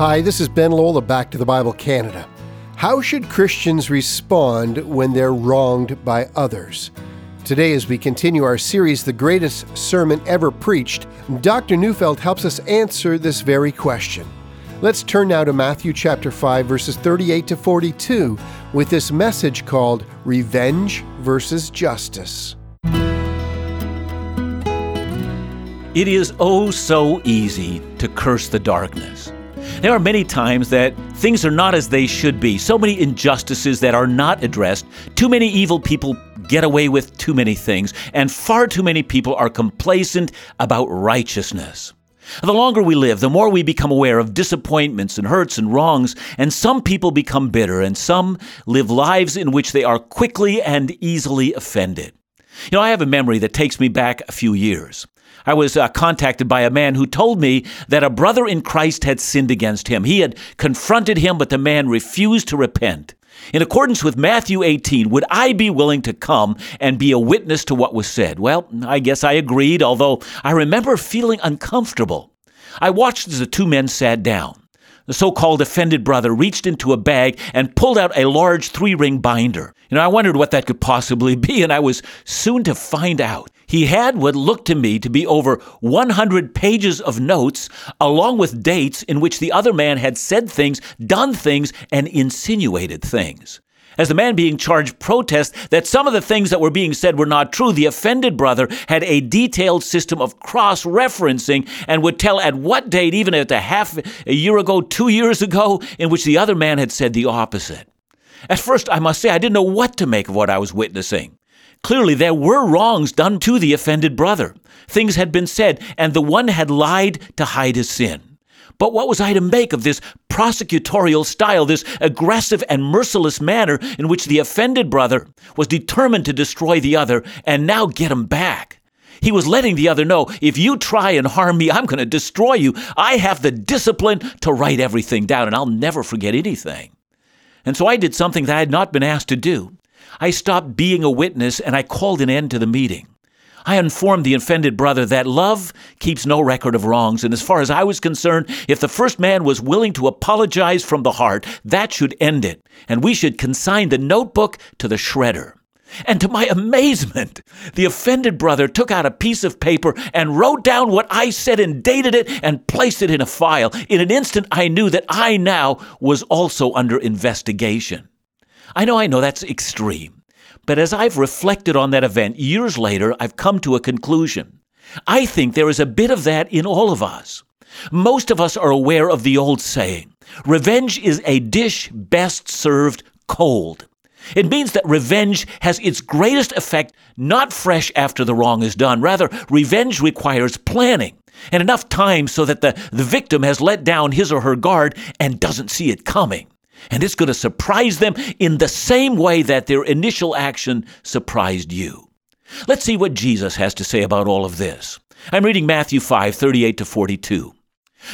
Hi, this is Ben Lowell, Back to the Bible Canada. How should Christians respond when they're wronged by others? Today, as we continue our series, The Greatest Sermon Ever Preached, Dr. Neufeld helps us answer this very question. Let's turn now to Matthew chapter 5, verses 38 to 42, with this message called Revenge versus Justice. It is oh so easy to curse the darkness. There are many times that things are not as they should be, so many injustices that are not addressed, too many evil people get away with too many things, and far too many people are complacent about righteousness. The longer we live, the more we become aware of disappointments and hurts and wrongs, and some people become bitter, and some live lives in which they are quickly and easily offended. You know, I have a memory that takes me back a few years. I was uh, contacted by a man who told me that a brother in Christ had sinned against him. He had confronted him, but the man refused to repent. In accordance with Matthew 18, would I be willing to come and be a witness to what was said? Well, I guess I agreed, although I remember feeling uncomfortable. I watched as the two men sat down. The so called offended brother reached into a bag and pulled out a large three ring binder. You know, I wondered what that could possibly be, and I was soon to find out. He had what looked to me to be over 100 pages of notes, along with dates in which the other man had said things, done things, and insinuated things. As the man being charged protests that some of the things that were being said were not true, the offended brother had a detailed system of cross referencing and would tell at what date, even at a half a year ago, two years ago, in which the other man had said the opposite. At first, I must say, I didn't know what to make of what I was witnessing. Clearly, there were wrongs done to the offended brother. Things had been said, and the one had lied to hide his sin. But what was I to make of this prosecutorial style, this aggressive and merciless manner in which the offended brother was determined to destroy the other and now get him back? He was letting the other know if you try and harm me, I'm going to destroy you. I have the discipline to write everything down, and I'll never forget anything. And so I did something that I had not been asked to do. I stopped being a witness and I called an end to the meeting. I informed the offended brother that love keeps no record of wrongs, and as far as I was concerned, if the first man was willing to apologize from the heart, that should end it, and we should consign the notebook to the shredder. And to my amazement, the offended brother took out a piece of paper and wrote down what I said and dated it and placed it in a file. In an instant, I knew that I now was also under investigation. I know, I know, that's extreme. But as I've reflected on that event years later, I've come to a conclusion. I think there is a bit of that in all of us. Most of us are aware of the old saying revenge is a dish best served cold. It means that revenge has its greatest effect not fresh after the wrong is done. Rather, revenge requires planning and enough time so that the, the victim has let down his or her guard and doesn't see it coming. And it's going to surprise them in the same way that their initial action surprised you. Let's see what Jesus has to say about all of this. I'm reading Matthew 5 38 to 42.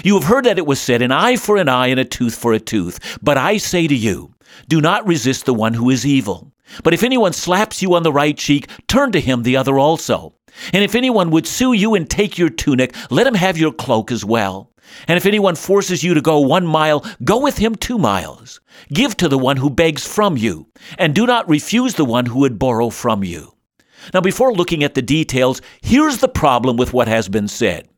You have heard that it was said, an eye for an eye and a tooth for a tooth. But I say to you, do not resist the one who is evil. But if anyone slaps you on the right cheek, turn to him the other also. And if anyone would sue you and take your tunic, let him have your cloak as well. And if anyone forces you to go one mile, go with him two miles. Give to the one who begs from you, and do not refuse the one who would borrow from you. Now, before looking at the details, here's the problem with what has been said.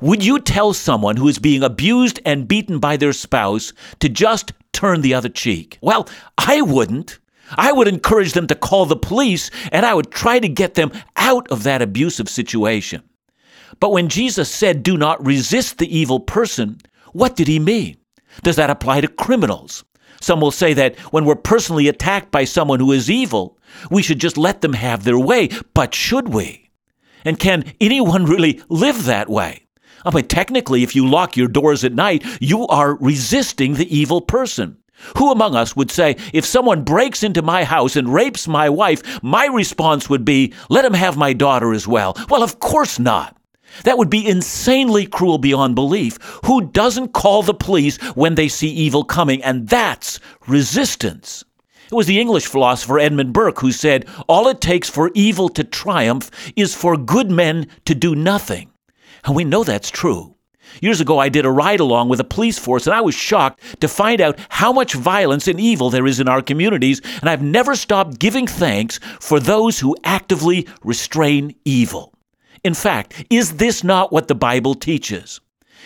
Would you tell someone who is being abused and beaten by their spouse to just turn the other cheek? Well, I wouldn't. I would encourage them to call the police and I would try to get them out of that abusive situation. But when Jesus said, do not resist the evil person, what did he mean? Does that apply to criminals? Some will say that when we're personally attacked by someone who is evil, we should just let them have their way. But should we? And can anyone really live that way? I mean, technically, if you lock your doors at night, you are resisting the evil person. Who among us would say, if someone breaks into my house and rapes my wife, my response would be, let him have my daughter as well? Well, of course not. That would be insanely cruel beyond belief. Who doesn't call the police when they see evil coming? And that's resistance. It was the English philosopher Edmund Burke who said, All it takes for evil to triumph is for good men to do nothing. And we know that's true. Years ago, I did a ride along with a police force, and I was shocked to find out how much violence and evil there is in our communities, and I've never stopped giving thanks for those who actively restrain evil. In fact, is this not what the Bible teaches?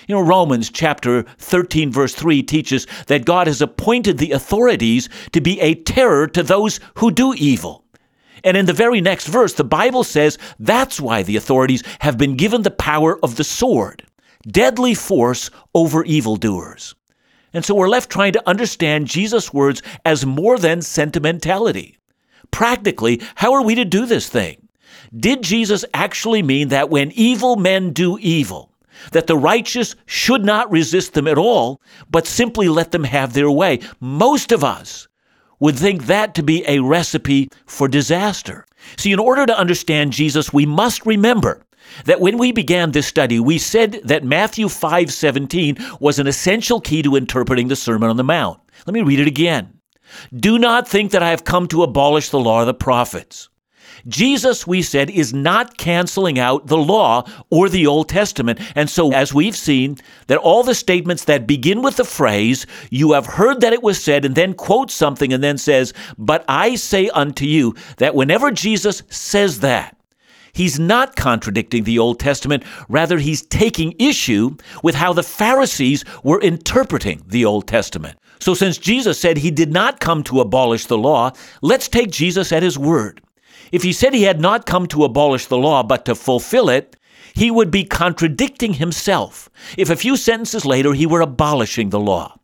You know, Romans chapter 13, verse 3 teaches that God has appointed the authorities to be a terror to those who do evil. And in the very next verse, the Bible says that's why the authorities have been given the power of the sword, deadly force over evildoers. And so we're left trying to understand Jesus' words as more than sentimentality. Practically, how are we to do this thing? Did Jesus actually mean that when evil men do evil, that the righteous should not resist them at all, but simply let them have their way? Most of us would think that to be a recipe for disaster. See, in order to understand Jesus, we must remember that when we began this study, we said that Matthew 5:17 was an essential key to interpreting the Sermon on the Mount. Let me read it again. Do not think that I have come to abolish the law of the prophets. Jesus, we said, is not canceling out the law or the Old Testament. And so, as we've seen, that all the statements that begin with the phrase, you have heard that it was said, and then quotes something and then says, but I say unto you, that whenever Jesus says that, he's not contradicting the Old Testament. Rather, he's taking issue with how the Pharisees were interpreting the Old Testament. So, since Jesus said he did not come to abolish the law, let's take Jesus at his word. If he said he had not come to abolish the law but to fulfill it, he would be contradicting himself if a few sentences later he were abolishing the law.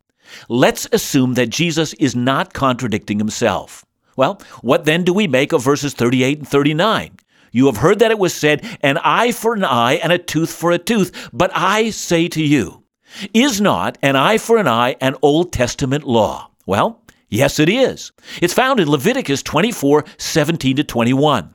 Let's assume that Jesus is not contradicting himself. Well, what then do we make of verses 38 and 39? You have heard that it was said, an eye for an eye and a tooth for a tooth, but I say to you, is not an eye for an eye an Old Testament law? Well, Yes, it is. It's found in Leviticus 24 17 to 21.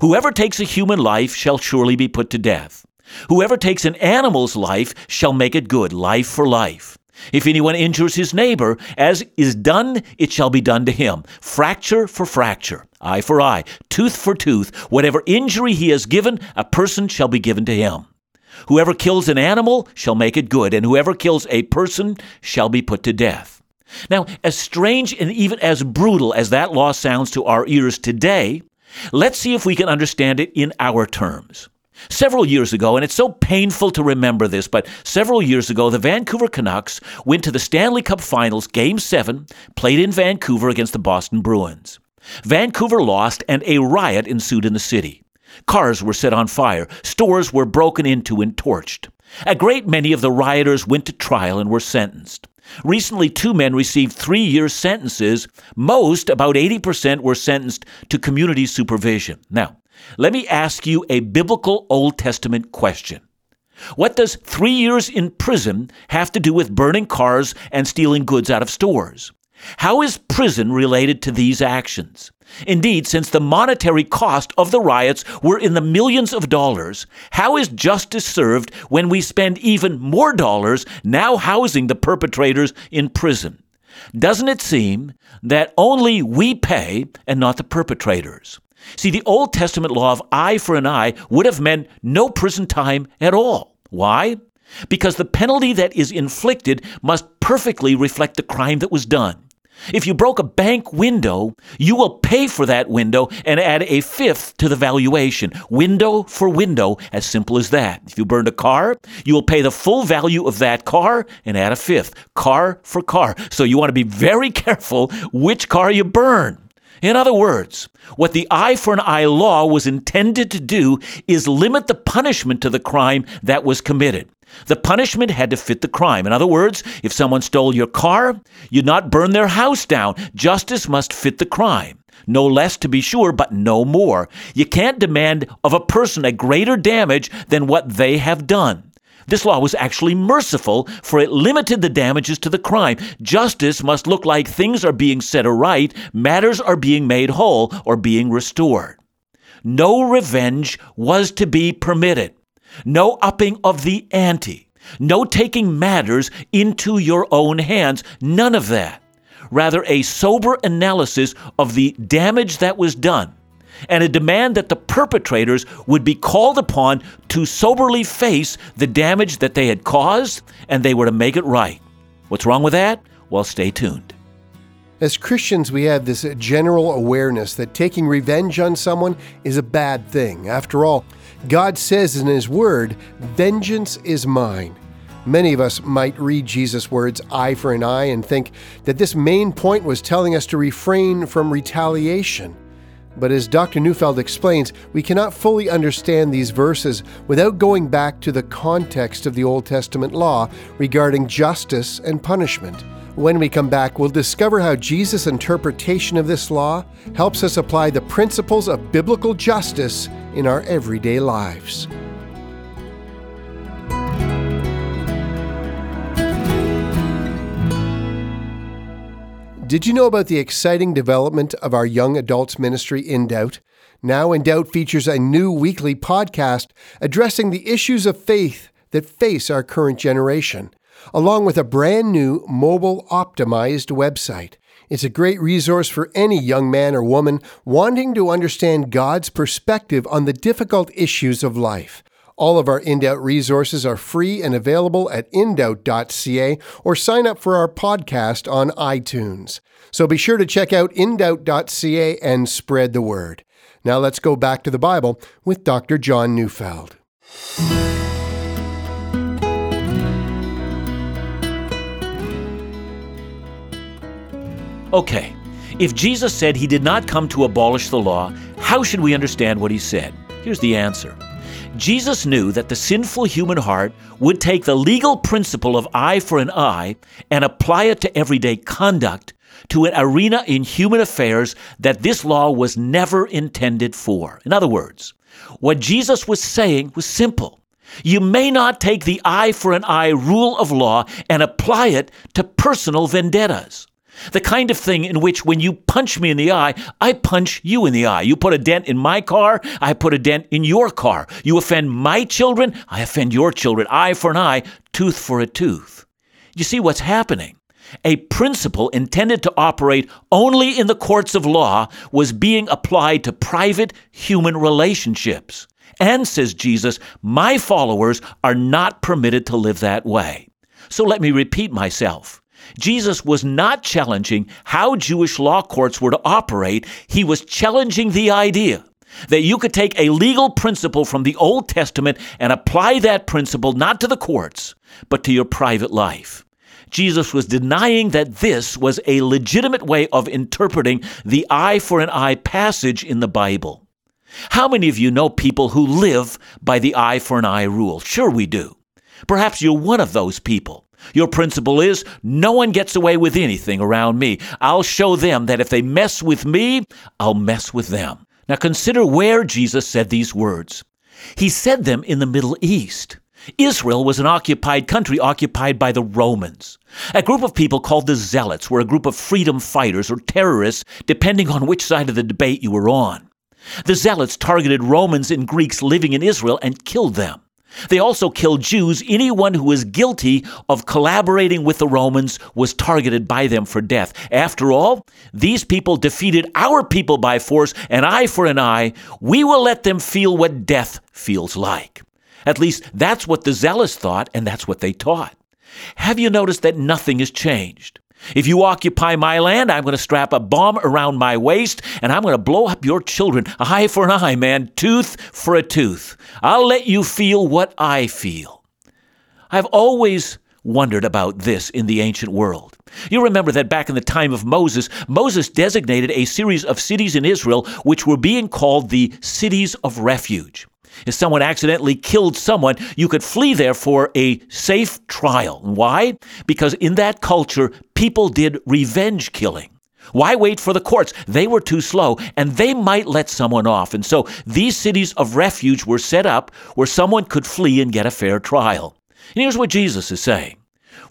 Whoever takes a human life shall surely be put to death. Whoever takes an animal's life shall make it good, life for life. If anyone injures his neighbor, as is done, it shall be done to him. Fracture for fracture, eye for eye, tooth for tooth. Whatever injury he has given, a person shall be given to him. Whoever kills an animal shall make it good, and whoever kills a person shall be put to death. Now, as strange and even as brutal as that law sounds to our ears today, let's see if we can understand it in our terms. Several years ago, and it's so painful to remember this, but several years ago, the Vancouver Canucks went to the Stanley Cup Finals, Game 7, played in Vancouver against the Boston Bruins. Vancouver lost, and a riot ensued in the city. Cars were set on fire, stores were broken into and torched. A great many of the rioters went to trial and were sentenced. Recently, two men received three year sentences. Most, about 80%, were sentenced to community supervision. Now, let me ask you a biblical Old Testament question. What does three years in prison have to do with burning cars and stealing goods out of stores? How is prison related to these actions? Indeed, since the monetary cost of the riots were in the millions of dollars, how is justice served when we spend even more dollars now housing the perpetrators in prison? Doesn't it seem that only we pay and not the perpetrators? See, the Old Testament law of eye for an eye would have meant no prison time at all. Why? Because the penalty that is inflicted must perfectly reflect the crime that was done. If you broke a bank window, you will pay for that window and add a fifth to the valuation. Window for window, as simple as that. If you burned a car, you will pay the full value of that car and add a fifth. Car for car. So you want to be very careful which car you burn. In other words, what the eye for an eye law was intended to do is limit the punishment to the crime that was committed. The punishment had to fit the crime. In other words, if someone stole your car, you'd not burn their house down. Justice must fit the crime. No less to be sure, but no more. You can't demand of a person a greater damage than what they have done. This law was actually merciful, for it limited the damages to the crime. Justice must look like things are being set aright, matters are being made whole, or being restored. No revenge was to be permitted, no upping of the ante, no taking matters into your own hands, none of that. Rather, a sober analysis of the damage that was done and a demand that the perpetrators would be called upon to soberly face the damage that they had caused and they were to make it right. What's wrong with that? Well, stay tuned. As Christians, we have this general awareness that taking revenge on someone is a bad thing. After all, God says in His Word, Vengeance is mine. Many of us might read Jesus' words, eye for an eye, and think that this main point was telling us to refrain from retaliation. But as Dr. Neufeld explains, we cannot fully understand these verses without going back to the context of the Old Testament law regarding justice and punishment. When we come back, we'll discover how Jesus' interpretation of this law helps us apply the principles of biblical justice in our everyday lives. Did you know about the exciting development of our young adults ministry, InDoubt? Now, InDoubt features a new weekly podcast addressing the issues of faith that face our current generation, along with a brand new mobile optimized website. It's a great resource for any young man or woman wanting to understand God's perspective on the difficult issues of life. All of our InDoubt resources are free and available at indoubt.ca or sign up for our podcast on iTunes. So be sure to check out indoubt.ca and spread the word. Now let's go back to the Bible with Dr. John Neufeld. Okay, if Jesus said he did not come to abolish the law, how should we understand what he said? Here's the answer. Jesus knew that the sinful human heart would take the legal principle of eye for an eye and apply it to everyday conduct to an arena in human affairs that this law was never intended for. In other words, what Jesus was saying was simple. You may not take the eye for an eye rule of law and apply it to personal vendettas. The kind of thing in which when you punch me in the eye, I punch you in the eye. You put a dent in my car, I put a dent in your car. You offend my children, I offend your children. Eye for an eye, tooth for a tooth. You see what's happening? A principle intended to operate only in the courts of law was being applied to private human relationships. And, says Jesus, my followers are not permitted to live that way. So let me repeat myself. Jesus was not challenging how Jewish law courts were to operate, he was challenging the idea that you could take a legal principle from the Old Testament and apply that principle not to the courts, but to your private life. Jesus was denying that this was a legitimate way of interpreting the eye for an eye passage in the Bible. How many of you know people who live by the eye for an eye rule? Sure, we do. Perhaps you're one of those people. Your principle is no one gets away with anything around me. I'll show them that if they mess with me, I'll mess with them. Now consider where Jesus said these words. He said them in the Middle East. Israel was an occupied country occupied by the Romans. A group of people called the Zealots were a group of freedom fighters or terrorists, depending on which side of the debate you were on. The Zealots targeted Romans and Greeks living in Israel and killed them. They also killed Jews. Anyone who was guilty of collaborating with the Romans was targeted by them for death. After all, these people defeated our people by force, an eye for an eye. We will let them feel what death feels like. At least that's what the zealots thought, and that's what they taught. Have you noticed that nothing has changed? If you occupy my land, I'm going to strap a bomb around my waist and I'm going to blow up your children. Eye for an eye, man, tooth for a tooth. I'll let you feel what I feel. I've always wondered about this in the ancient world. You remember that back in the time of Moses, Moses designated a series of cities in Israel which were being called the cities of refuge. If someone accidentally killed someone, you could flee there for a safe trial. Why? Because in that culture, people did revenge killing. Why wait for the courts? They were too slow, and they might let someone off. And so these cities of refuge were set up where someone could flee and get a fair trial. And here's what Jesus is saying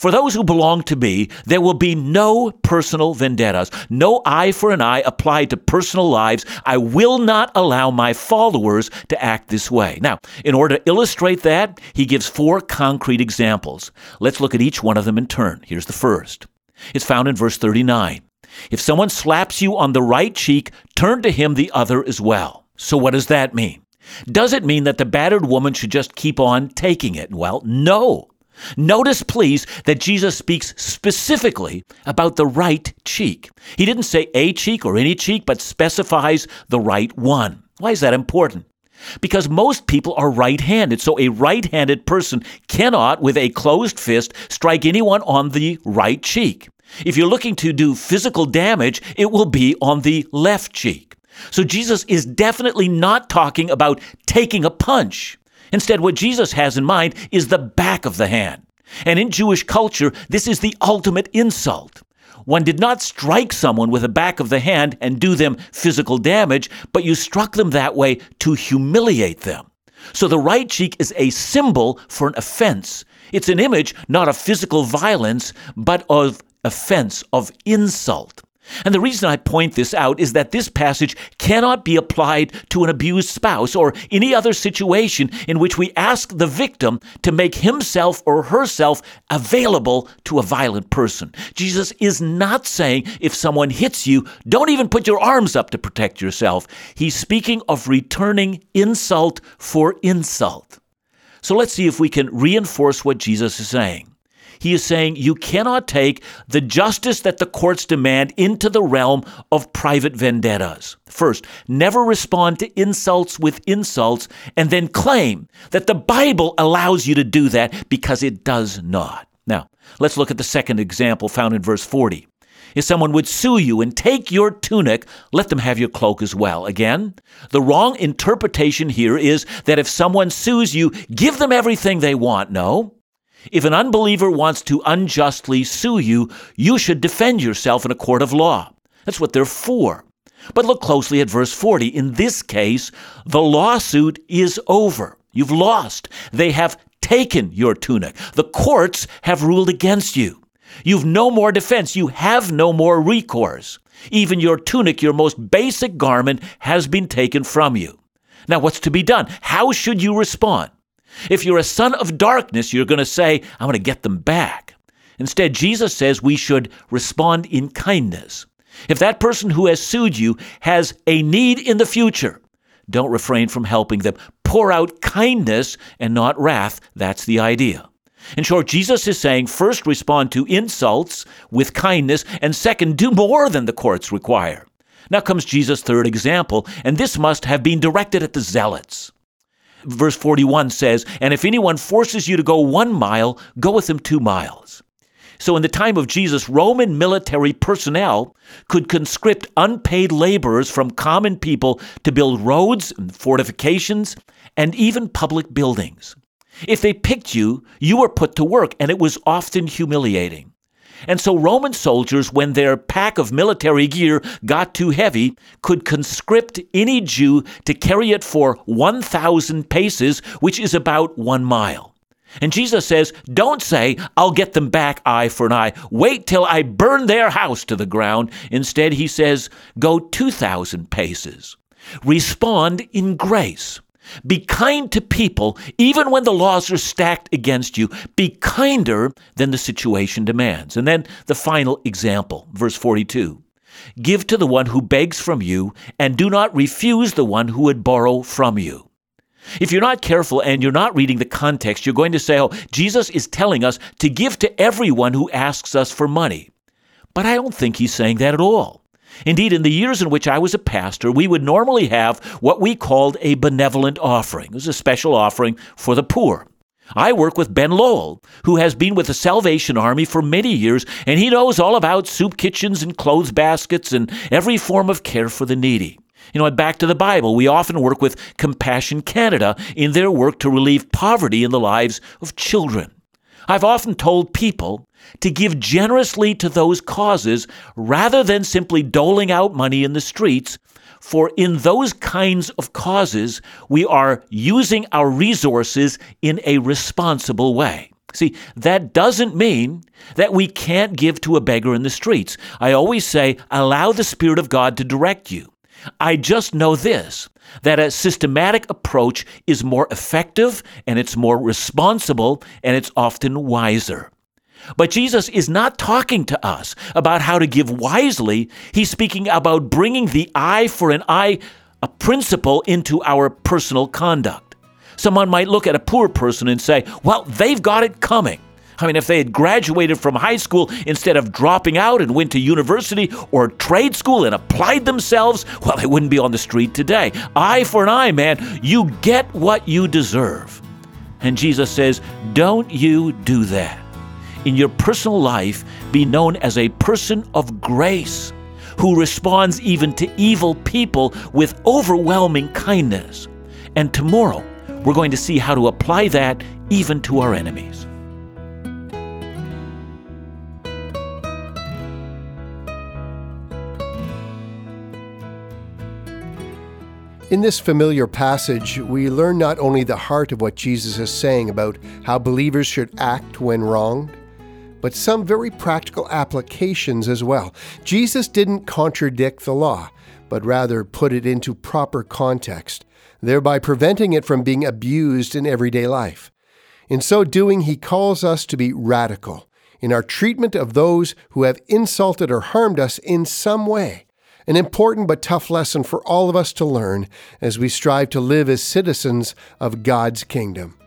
for those who belong to me, there will be no personal vendettas, no eye for an eye applied to personal lives. I will not allow my followers to act this way. Now, in order to illustrate that, he gives four concrete examples. Let's look at each one of them in turn. Here's the first. It's found in verse 39. If someone slaps you on the right cheek, turn to him the other as well. So, what does that mean? Does it mean that the battered woman should just keep on taking it? Well, no. Notice, please, that Jesus speaks specifically about the right cheek. He didn't say a cheek or any cheek, but specifies the right one. Why is that important? Because most people are right handed, so a right handed person cannot, with a closed fist, strike anyone on the right cheek. If you're looking to do physical damage, it will be on the left cheek. So Jesus is definitely not talking about taking a punch. Instead, what Jesus has in mind is the back of the hand. And in Jewish culture, this is the ultimate insult. One did not strike someone with the back of the hand and do them physical damage, but you struck them that way to humiliate them. So the right cheek is a symbol for an offense. It's an image not of physical violence, but of offense, of insult. And the reason I point this out is that this passage cannot be applied to an abused spouse or any other situation in which we ask the victim to make himself or herself available to a violent person. Jesus is not saying if someone hits you, don't even put your arms up to protect yourself. He's speaking of returning insult for insult. So let's see if we can reinforce what Jesus is saying. He is saying you cannot take the justice that the courts demand into the realm of private vendettas. First, never respond to insults with insults and then claim that the Bible allows you to do that because it does not. Now, let's look at the second example found in verse 40. If someone would sue you and take your tunic, let them have your cloak as well. Again, the wrong interpretation here is that if someone sues you, give them everything they want. No. If an unbeliever wants to unjustly sue you, you should defend yourself in a court of law. That's what they're for. But look closely at verse 40. In this case, the lawsuit is over. You've lost. They have taken your tunic. The courts have ruled against you. You've no more defense. You have no more recourse. Even your tunic, your most basic garment, has been taken from you. Now, what's to be done? How should you respond? If you're a son of darkness, you're going to say, I'm going to get them back. Instead, Jesus says we should respond in kindness. If that person who has sued you has a need in the future, don't refrain from helping them. Pour out kindness and not wrath. That's the idea. In short, Jesus is saying first respond to insults with kindness, and second, do more than the courts require. Now comes Jesus' third example, and this must have been directed at the zealots. Verse 41 says, And if anyone forces you to go one mile, go with him two miles. So, in the time of Jesus, Roman military personnel could conscript unpaid laborers from common people to build roads, and fortifications, and even public buildings. If they picked you, you were put to work, and it was often humiliating. And so Roman soldiers, when their pack of military gear got too heavy, could conscript any Jew to carry it for 1,000 paces, which is about one mile. And Jesus says, Don't say, I'll get them back eye for an eye. Wait till I burn their house to the ground. Instead, he says, Go 2,000 paces. Respond in grace. Be kind to people, even when the laws are stacked against you. Be kinder than the situation demands. And then the final example, verse 42. Give to the one who begs from you, and do not refuse the one who would borrow from you. If you're not careful and you're not reading the context, you're going to say, oh, Jesus is telling us to give to everyone who asks us for money. But I don't think he's saying that at all. Indeed, in the years in which I was a pastor, we would normally have what we called a benevolent offering. It was a special offering for the poor. I work with Ben Lowell, who has been with the Salvation Army for many years, and he knows all about soup kitchens and clothes baskets and every form of care for the needy. You know, back to the Bible, we often work with Compassion Canada in their work to relieve poverty in the lives of children. I've often told people to give generously to those causes rather than simply doling out money in the streets. For in those kinds of causes, we are using our resources in a responsible way. See, that doesn't mean that we can't give to a beggar in the streets. I always say, allow the Spirit of God to direct you. I just know this that a systematic approach is more effective and it's more responsible and it's often wiser. But Jesus is not talking to us about how to give wisely. He's speaking about bringing the eye for an eye, a principle, into our personal conduct. Someone might look at a poor person and say, well, they've got it coming. I mean, if they had graduated from high school instead of dropping out and went to university or trade school and applied themselves, well, they wouldn't be on the street today. Eye for an eye, man. You get what you deserve. And Jesus says, don't you do that. In your personal life, be known as a person of grace who responds even to evil people with overwhelming kindness. And tomorrow, we're going to see how to apply that even to our enemies. In this familiar passage, we learn not only the heart of what Jesus is saying about how believers should act when wronged, but some very practical applications as well. Jesus didn't contradict the law, but rather put it into proper context, thereby preventing it from being abused in everyday life. In so doing, he calls us to be radical in our treatment of those who have insulted or harmed us in some way an important but tough lesson for all of us to learn as we strive to live as citizens of God's kingdom.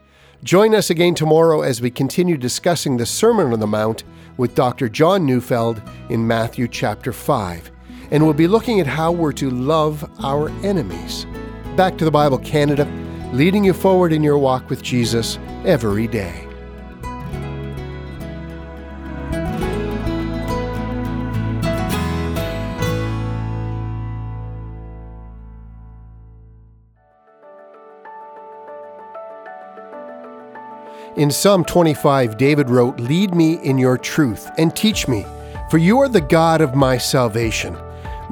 Join us again tomorrow as we continue discussing the Sermon on the Mount with Dr. John Neufeld in Matthew chapter 5. And we'll be looking at how we're to love our enemies. Back to the Bible Canada, leading you forward in your walk with Jesus every day. In Psalm 25, David wrote, Lead me in your truth and teach me, for you are the God of my salvation.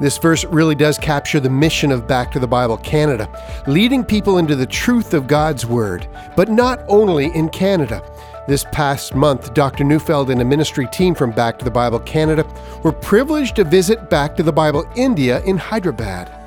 This verse really does capture the mission of Back to the Bible Canada, leading people into the truth of God's Word, but not only in Canada. This past month, Dr. Neufeld and a ministry team from Back to the Bible Canada were privileged to visit Back to the Bible India in Hyderabad.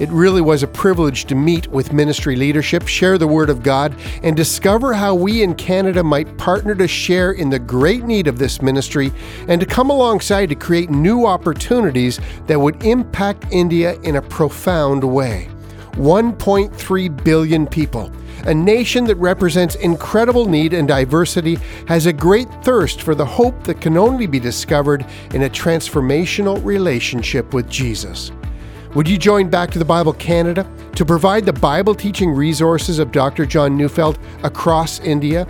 It really was a privilege to meet with ministry leadership, share the Word of God, and discover how we in Canada might partner to share in the great need of this ministry and to come alongside to create new opportunities that would impact India in a profound way. 1.3 billion people. A nation that represents incredible need and diversity has a great thirst for the hope that can only be discovered in a transformational relationship with Jesus. Would you join Back to the Bible Canada to provide the Bible teaching resources of Dr. John Neufeld across India?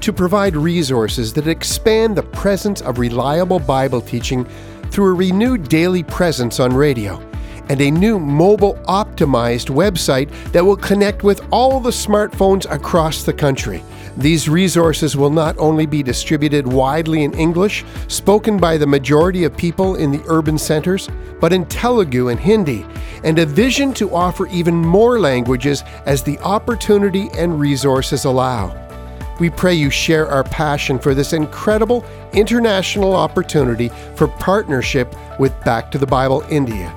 To provide resources that expand the presence of reliable Bible teaching through a renewed daily presence on radio and a new mobile optimized website that will connect with all the smartphones across the country. These resources will not only be distributed widely in English, spoken by the majority of people in the urban centers, but in Telugu and Hindi, and a vision to offer even more languages as the opportunity and resources allow. We pray you share our passion for this incredible international opportunity for partnership with Back to the Bible India.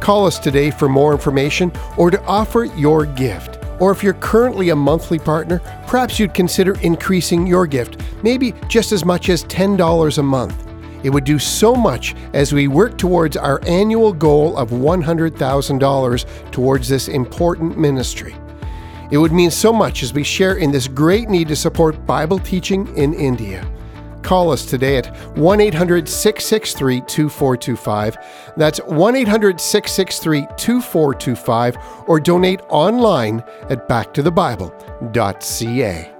Call us today for more information or to offer your gift. Or if you're currently a monthly partner, perhaps you'd consider increasing your gift, maybe just as much as $10 a month. It would do so much as we work towards our annual goal of $100,000 towards this important ministry. It would mean so much as we share in this great need to support Bible teaching in India. Call us today at 1 800 663 2425. That's 1 800 663 2425, or donate online at backtothebible.ca.